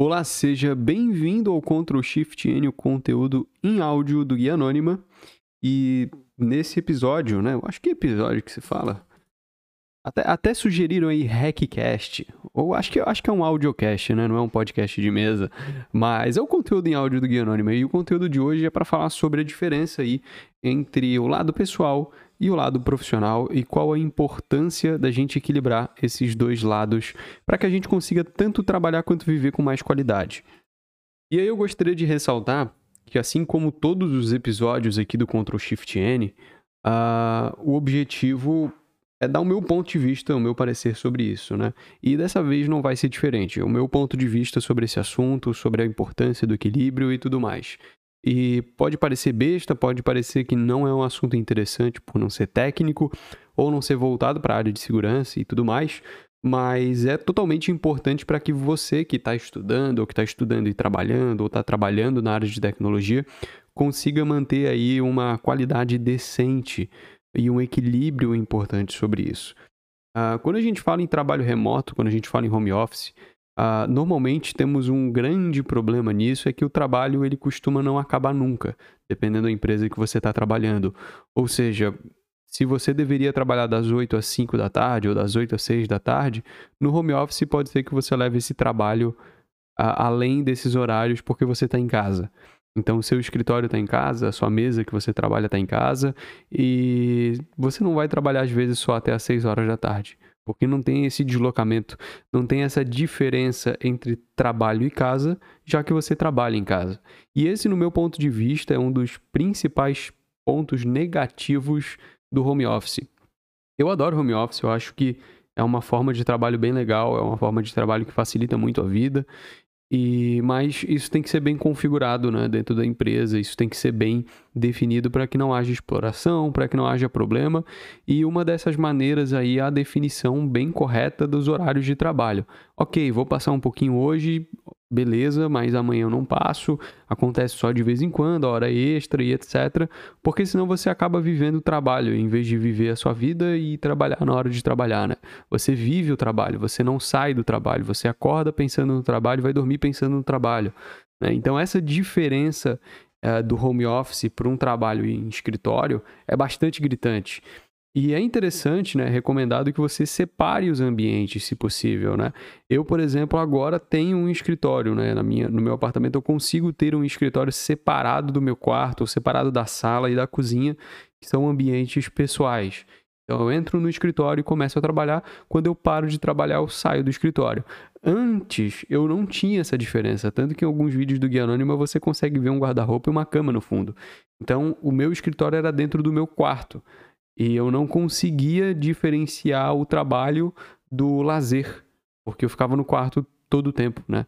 Olá, seja bem-vindo ao Ctrl Shift N, o conteúdo em áudio do Guia Anônima. E nesse episódio, né? Eu acho que é episódio que se fala. Até, até sugeriram aí Hackcast. Ou acho que, acho que é um audiocast, né? Não é um podcast de mesa. Mas é o conteúdo em áudio do Guia Anônima. E o conteúdo de hoje é para falar sobre a diferença aí entre o lado pessoal e o lado profissional e qual a importância da gente equilibrar esses dois lados para que a gente consiga tanto trabalhar quanto viver com mais qualidade. E aí eu gostaria de ressaltar que assim como todos os episódios aqui do Ctrl Shift N, uh, o objetivo é dar o meu ponto de vista, o meu parecer sobre isso, né? E dessa vez não vai ser diferente. O meu ponto de vista sobre esse assunto, sobre a importância do equilíbrio e tudo mais. E pode parecer besta, pode parecer que não é um assunto interessante por não ser técnico ou não ser voltado para a área de segurança e tudo mais, mas é totalmente importante para que você que está estudando, ou que está estudando e trabalhando, ou está trabalhando na área de tecnologia, consiga manter aí uma qualidade decente e um equilíbrio importante sobre isso. Uh, quando a gente fala em trabalho remoto, quando a gente fala em home office, Uh, normalmente temos um grande problema nisso, é que o trabalho ele costuma não acabar nunca, dependendo da empresa que você está trabalhando. Ou seja, se você deveria trabalhar das 8 às 5 da tarde ou das 8 às 6 da tarde, no home office pode ser que você leve esse trabalho uh, além desses horários porque você está em casa. Então, o seu escritório está em casa, a sua mesa que você trabalha está em casa e você não vai trabalhar às vezes só até às 6 horas da tarde porque não tem esse deslocamento, não tem essa diferença entre trabalho e casa, já que você trabalha em casa. E esse, no meu ponto de vista, é um dos principais pontos negativos do home office. Eu adoro home office, eu acho que é uma forma de trabalho bem legal, é uma forma de trabalho que facilita muito a vida e, mas isso tem que ser bem configurado né, dentro da empresa, isso tem que ser bem definido para que não haja exploração, para que não haja problema. E uma dessas maneiras aí é a definição bem correta dos horários de trabalho. Ok, vou passar um pouquinho hoje, beleza, mas amanhã eu não passo, acontece só de vez em quando, hora extra e etc. Porque senão você acaba vivendo o trabalho em vez de viver a sua vida e trabalhar na hora de trabalhar, né? Você vive o trabalho, você não sai do trabalho, você acorda pensando no trabalho, vai dormir pensando no trabalho. Né? Então essa diferença é, do home office para um trabalho em escritório é bastante gritante. E é interessante, né, recomendado que você separe os ambientes, se possível, né? Eu, por exemplo, agora tenho um escritório, né, na minha, no meu apartamento eu consigo ter um escritório separado do meu quarto, separado da sala e da cozinha, que são ambientes pessoais. Então eu entro no escritório e começo a trabalhar, quando eu paro de trabalhar eu saio do escritório. Antes eu não tinha essa diferença, tanto que em alguns vídeos do Guia Anônima você consegue ver um guarda-roupa e uma cama no fundo. Então o meu escritório era dentro do meu quarto. E eu não conseguia diferenciar o trabalho do lazer, porque eu ficava no quarto todo o tempo, né?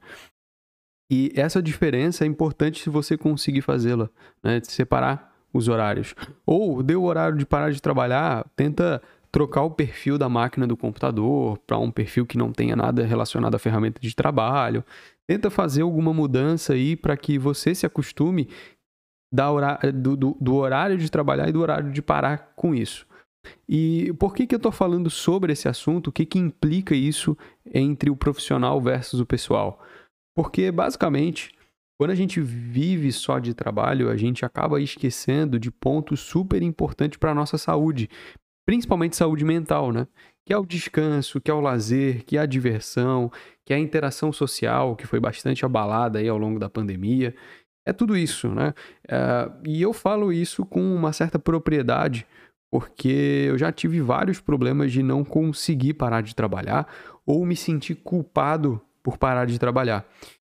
E essa diferença é importante se você conseguir fazê-la, né? De separar os horários. Ou deu o horário de parar de trabalhar, tenta trocar o perfil da máquina do computador para um perfil que não tenha nada relacionado à ferramenta de trabalho. Tenta fazer alguma mudança aí para que você se acostume da hora, do, do, do, horário de trabalhar e do horário de parar com isso. E por que, que eu estou falando sobre esse assunto? O que, que implica isso entre o profissional versus o pessoal? Porque, basicamente, quando a gente vive só de trabalho, a gente acaba esquecendo de pontos super importantes para a nossa saúde, principalmente saúde mental, né? Que é o descanso, que é o lazer, que é a diversão, que é a interação social, que foi bastante abalada aí ao longo da pandemia. É tudo isso, né? Uh, e eu falo isso com uma certa propriedade, porque eu já tive vários problemas de não conseguir parar de trabalhar ou me sentir culpado por parar de trabalhar.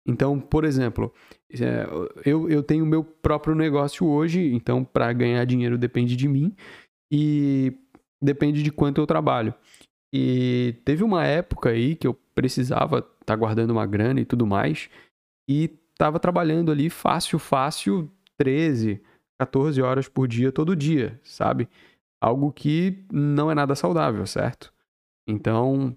Então, por exemplo, é, eu, eu tenho meu próprio negócio hoje, então para ganhar dinheiro depende de mim e depende de quanto eu trabalho. E teve uma época aí que eu precisava estar tá guardando uma grana e tudo mais, e estava trabalhando ali fácil, fácil, 13, 14 horas por dia, todo dia, sabe? Algo que não é nada saudável, certo? Então,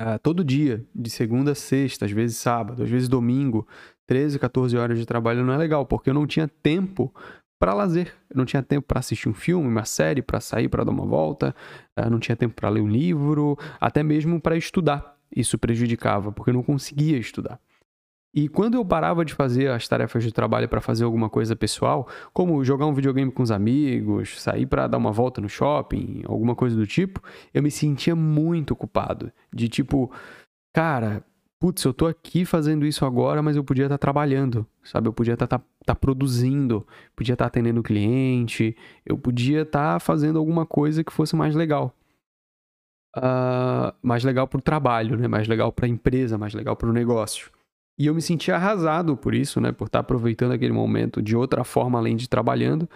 uh, todo dia, de segunda a sexta, às vezes sábado, às vezes domingo, 13, 14 horas de trabalho não é legal, porque eu não tinha tempo para lazer. Eu não tinha tempo para assistir um filme, uma série, para sair, para dar uma volta, uh, não tinha tempo para ler um livro, até mesmo para estudar. Isso prejudicava, porque eu não conseguia estudar. E quando eu parava de fazer as tarefas de trabalho para fazer alguma coisa pessoal, como jogar um videogame com os amigos, sair para dar uma volta no shopping, alguma coisa do tipo, eu me sentia muito culpado. De tipo, cara, putz, eu tô aqui fazendo isso agora, mas eu podia estar tá trabalhando, sabe? Eu podia estar tá, tá, tá, produzindo, podia estar tá atendendo o cliente, eu podia estar tá fazendo alguma coisa que fosse mais legal. Uh, mais legal para o trabalho, né? Mais legal para a empresa, mais legal para o negócio. E eu me senti arrasado por isso, né? Por estar aproveitando aquele momento de outra forma além de trabalhando.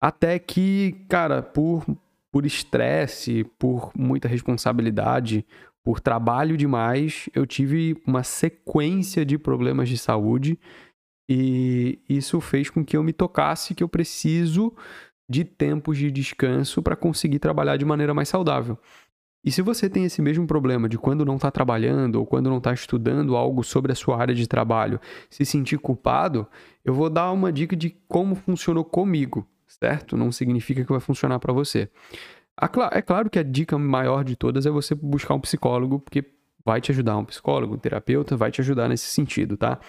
Até que, cara, por por estresse, por muita responsabilidade, por trabalho demais, eu tive uma sequência de problemas de saúde e isso fez com que eu me tocasse que eu preciso de tempos de descanso para conseguir trabalhar de maneira mais saudável. E se você tem esse mesmo problema de quando não está trabalhando ou quando não está estudando algo sobre a sua área de trabalho, se sentir culpado, eu vou dar uma dica de como funcionou comigo, certo? Não significa que vai funcionar para você. É claro que a dica maior de todas é você buscar um psicólogo, porque vai te ajudar, um psicólogo, um terapeuta vai te ajudar nesse sentido, tá?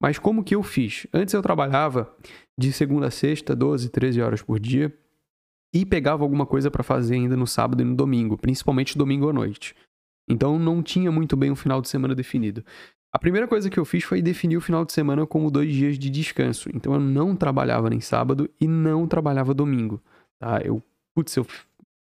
Mas como que eu fiz? Antes eu trabalhava de segunda a sexta, 12, 13 horas por dia e pegava alguma coisa para fazer ainda no sábado e no domingo, principalmente domingo à noite. Então não tinha muito bem um final de semana definido. A primeira coisa que eu fiz foi definir o final de semana como dois dias de descanso. Então eu não trabalhava nem sábado e não trabalhava domingo. Tá? Eu, putz, eu,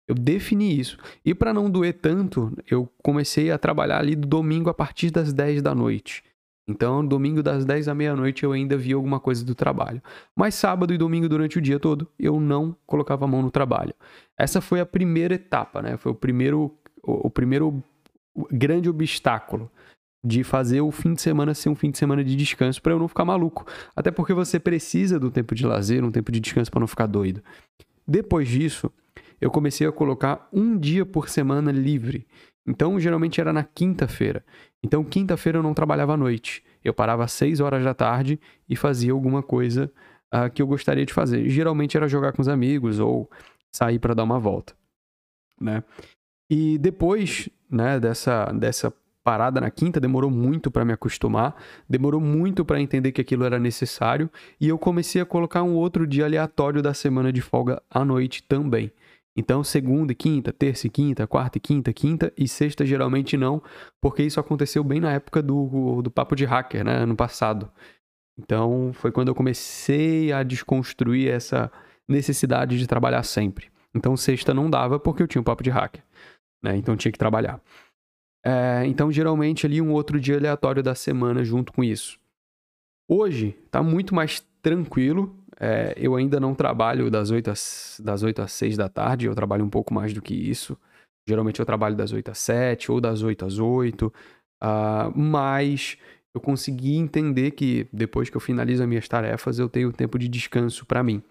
eu defini isso. E para não doer tanto, eu comecei a trabalhar ali do domingo a partir das 10 da noite. Então, domingo das 10 à meia-noite eu ainda via alguma coisa do trabalho. Mas sábado e domingo durante o dia todo eu não colocava a mão no trabalho. Essa foi a primeira etapa, né? Foi o primeiro, o, primeiro grande obstáculo de fazer o fim de semana ser um fim de semana de descanso para eu não ficar maluco. Até porque você precisa do tempo de lazer, um tempo de descanso para não ficar doido. Depois disso, eu comecei a colocar um dia por semana livre. Então, geralmente era na quinta-feira. Então, quinta-feira eu não trabalhava à noite. Eu parava às 6 horas da tarde e fazia alguma coisa uh, que eu gostaria de fazer. Geralmente era jogar com os amigos ou sair para dar uma volta, né? E depois, né, dessa dessa parada na quinta, demorou muito para me acostumar, demorou muito para entender que aquilo era necessário, e eu comecei a colocar um outro dia aleatório da semana de folga à noite também. Então, segunda e quinta, terça e quinta, quarta e quinta, quinta e sexta geralmente não, porque isso aconteceu bem na época do, do papo de hacker, né? Ano passado. Então, foi quando eu comecei a desconstruir essa necessidade de trabalhar sempre. Então, sexta não dava porque eu tinha um papo de hacker, né? Então, tinha que trabalhar. É, então, geralmente, ali um outro dia aleatório da semana junto com isso. Hoje, tá muito mais tranquilo, é, eu ainda não trabalho das 8, às, das 8 às 6 da tarde, eu trabalho um pouco mais do que isso. Geralmente eu trabalho das 8 às 7 ou das 8 às 8, uh, ah, mas eu consegui entender que depois que eu finalizo as minhas tarefas, eu tenho tempo de descanso para mim.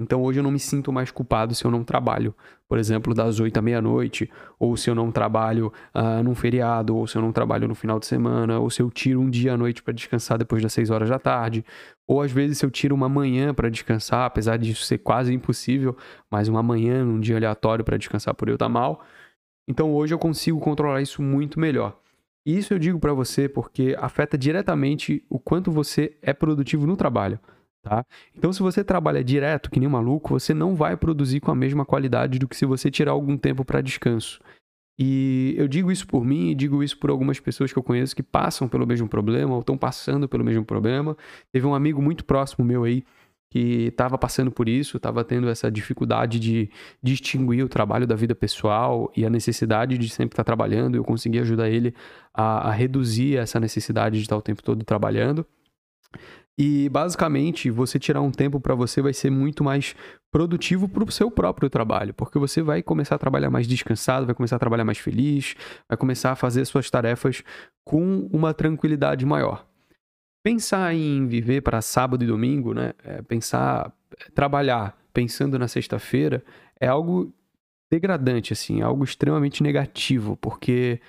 Então hoje eu não me sinto mais culpado se eu não trabalho, por exemplo, das 8 à meia-noite, ou se eu não trabalho uh, num feriado, ou se eu não trabalho no final de semana, ou se eu tiro um dia à noite para descansar depois das 6 horas da tarde, ou às vezes se eu tiro uma manhã para descansar, apesar disso ser quase impossível, mas uma manhã, um dia aleatório para descansar por eu estar tá mal. Então hoje eu consigo controlar isso muito melhor. E isso eu digo para você porque afeta diretamente o quanto você é produtivo no trabalho. Tá? Então, se você trabalha direto, que nem um maluco, você não vai produzir com a mesma qualidade do que se você tirar algum tempo para descanso. E eu digo isso por mim e digo isso por algumas pessoas que eu conheço que passam pelo mesmo problema ou estão passando pelo mesmo problema. Teve um amigo muito próximo meu aí que estava passando por isso, estava tendo essa dificuldade de distinguir o trabalho da vida pessoal e a necessidade de sempre estar trabalhando. Eu consegui ajudar ele a, a reduzir essa necessidade de estar o tempo todo trabalhando. E basicamente, você tirar um tempo para você vai ser muito mais produtivo para o seu próprio trabalho, porque você vai começar a trabalhar mais descansado, vai começar a trabalhar mais feliz, vai começar a fazer suas tarefas com uma tranquilidade maior. Pensar em viver para sábado e domingo, né? É pensar, é, trabalhar pensando na sexta-feira é algo degradante, assim, é algo extremamente negativo, porque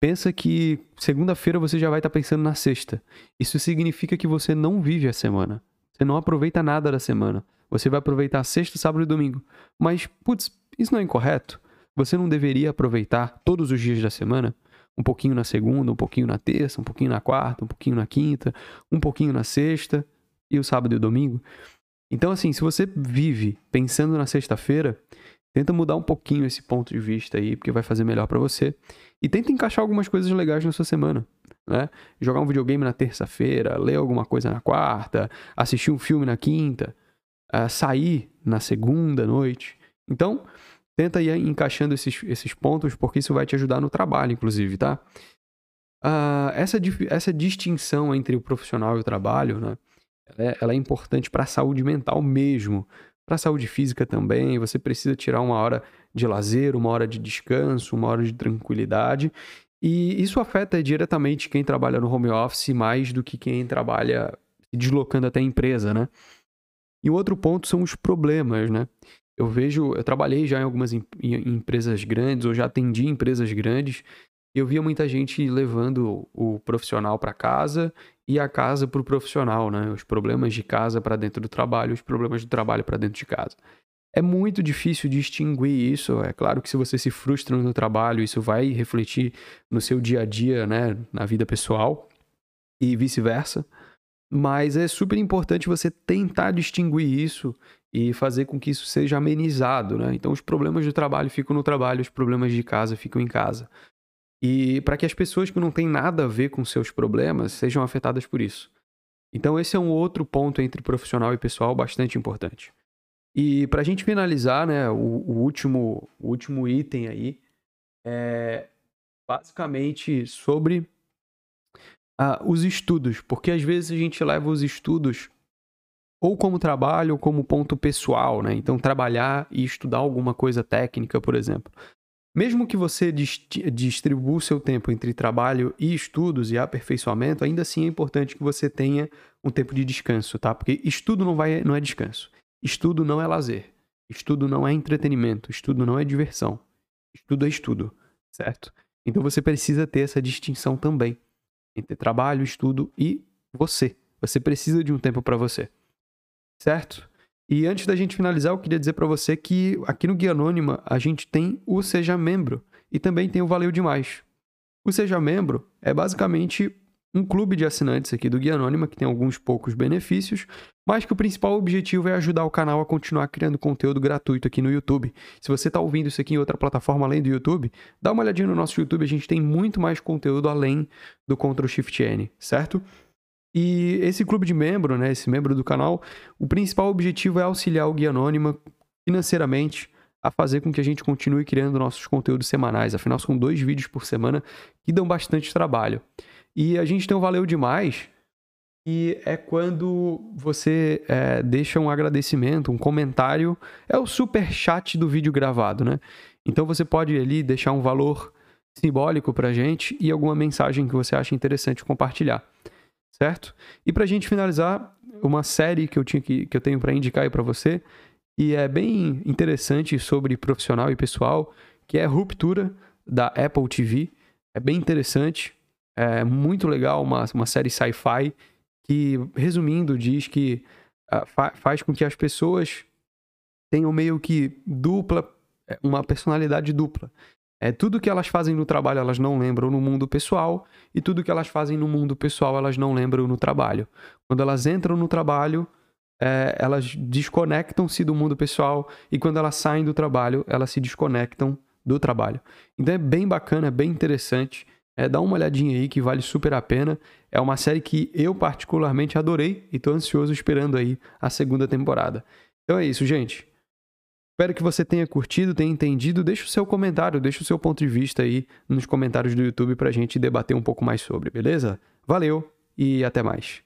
Pensa que segunda-feira você já vai estar tá pensando na sexta. Isso significa que você não vive a semana. Você não aproveita nada da semana. Você vai aproveitar sexta, sábado e domingo. Mas, putz, isso não é incorreto? Você não deveria aproveitar todos os dias da semana? um pouquinho na segunda, um pouquinho na terça, um pouquinho na quarta, um pouquinho na quinta, um pouquinho na sexta e o sábado e o domingo. Então, assim, se você vive pensando na sexta-feira, tenta mudar um pouquinho esse ponto de vista aí, porque vai fazer melhor para você. E tenta encaixar algumas coisas legais na sua semana. Né? Jogar um videogame na terça-feira, ler alguma coisa na quarta, assistir um filme na quinta, uh, sair na segunda noite. Então, tenta ir encaixando esses, esses pontos, porque isso vai te ajudar no trabalho, inclusive, tá? Uh, essa, essa distinção entre o profissional e o trabalho, né? Ela é, ela é importante para a saúde mental mesmo. Para a saúde física também, você precisa tirar uma hora de lazer, uma hora de descanso, uma hora de tranquilidade. E isso afeta diretamente quem trabalha no home office mais do que quem trabalha se deslocando até a empresa, né? E o outro ponto são os problemas, né? Eu vejo, eu trabalhei já em algumas em, em empresas grandes, ou já atendi empresas grandes, eu via muita gente levando o profissional para casa e a casa para o profissional, né? Os problemas de casa para dentro do trabalho, os problemas do trabalho para dentro de casa. É muito difícil distinguir isso. É claro que se você se frustra no trabalho, isso vai refletir no seu dia a dia, né? Na vida pessoal e vice-versa. Mas é super importante você tentar distinguir isso e fazer com que isso seja amenizado, né? Então, os problemas do trabalho ficam no trabalho, os problemas de casa ficam em casa. E para que as pessoas que não têm nada a ver com seus problemas sejam afetadas por isso. Então, esse é um outro ponto entre profissional e pessoal bastante importante. E para a gente finalizar, né, o, o, último, o último item aí é basicamente sobre uh, os estudos, porque às vezes a gente leva os estudos ou como trabalho ou como ponto pessoal, né? Então, trabalhar e estudar alguma coisa técnica, por exemplo. Mesmo que você distribua o seu tempo entre trabalho e estudos e aperfeiçoamento, ainda assim é importante que você tenha um tempo de descanso, tá? Porque estudo não, vai, não é descanso. Estudo não é lazer. Estudo não é entretenimento. Estudo não é diversão. Estudo é estudo, certo? Então você precisa ter essa distinção também entre trabalho, estudo e você. Você precisa de um tempo para você. Certo? E antes da gente finalizar, eu queria dizer para você que aqui no Guia Anônima a gente tem o Seja Membro e também tem o Valeu Demais. O Seja Membro é basicamente um clube de assinantes aqui do Guia Anônima que tem alguns poucos benefícios, mas que o principal objetivo é ajudar o canal a continuar criando conteúdo gratuito aqui no YouTube. Se você está ouvindo isso aqui em outra plataforma além do YouTube, dá uma olhadinha no nosso YouTube, a gente tem muito mais conteúdo além do Ctrl Shift N, certo? E esse clube de membro, né, esse membro do canal, o principal objetivo é auxiliar o Guia Anônima financeiramente a fazer com que a gente continue criando nossos conteúdos semanais. Afinal, são dois vídeos por semana que dão bastante trabalho. E a gente tem um Valeu Demais, que é quando você é, deixa um agradecimento, um comentário. É o super chat do vídeo gravado, né? Então você pode ali deixar um valor simbólico pra gente e alguma mensagem que você acha interessante compartilhar, certo? E pra gente finalizar, uma série que eu, tinha que, que eu tenho para indicar aí para você, e é bem interessante sobre profissional e pessoal, que é Ruptura, da Apple TV. É bem interessante, é muito legal, uma, uma série sci-fi que, resumindo, diz que uh, fa faz com que as pessoas tenham meio que dupla, é, uma personalidade dupla. É, tudo que elas fazem no trabalho elas não lembram no mundo pessoal e tudo que elas fazem no mundo pessoal elas não lembram no trabalho. Quando elas entram no trabalho, é, elas desconectam-se do mundo pessoal e quando elas saem do trabalho, elas se desconectam do trabalho. Então é bem bacana, é bem interessante. É, dá uma olhadinha aí que vale super a pena. É uma série que eu particularmente adorei e tô ansioso esperando aí a segunda temporada. Então é isso, gente. Espero que você tenha curtido, tenha entendido. Deixa o seu comentário, deixa o seu ponto de vista aí nos comentários do YouTube pra gente debater um pouco mais sobre, beleza? Valeu e até mais.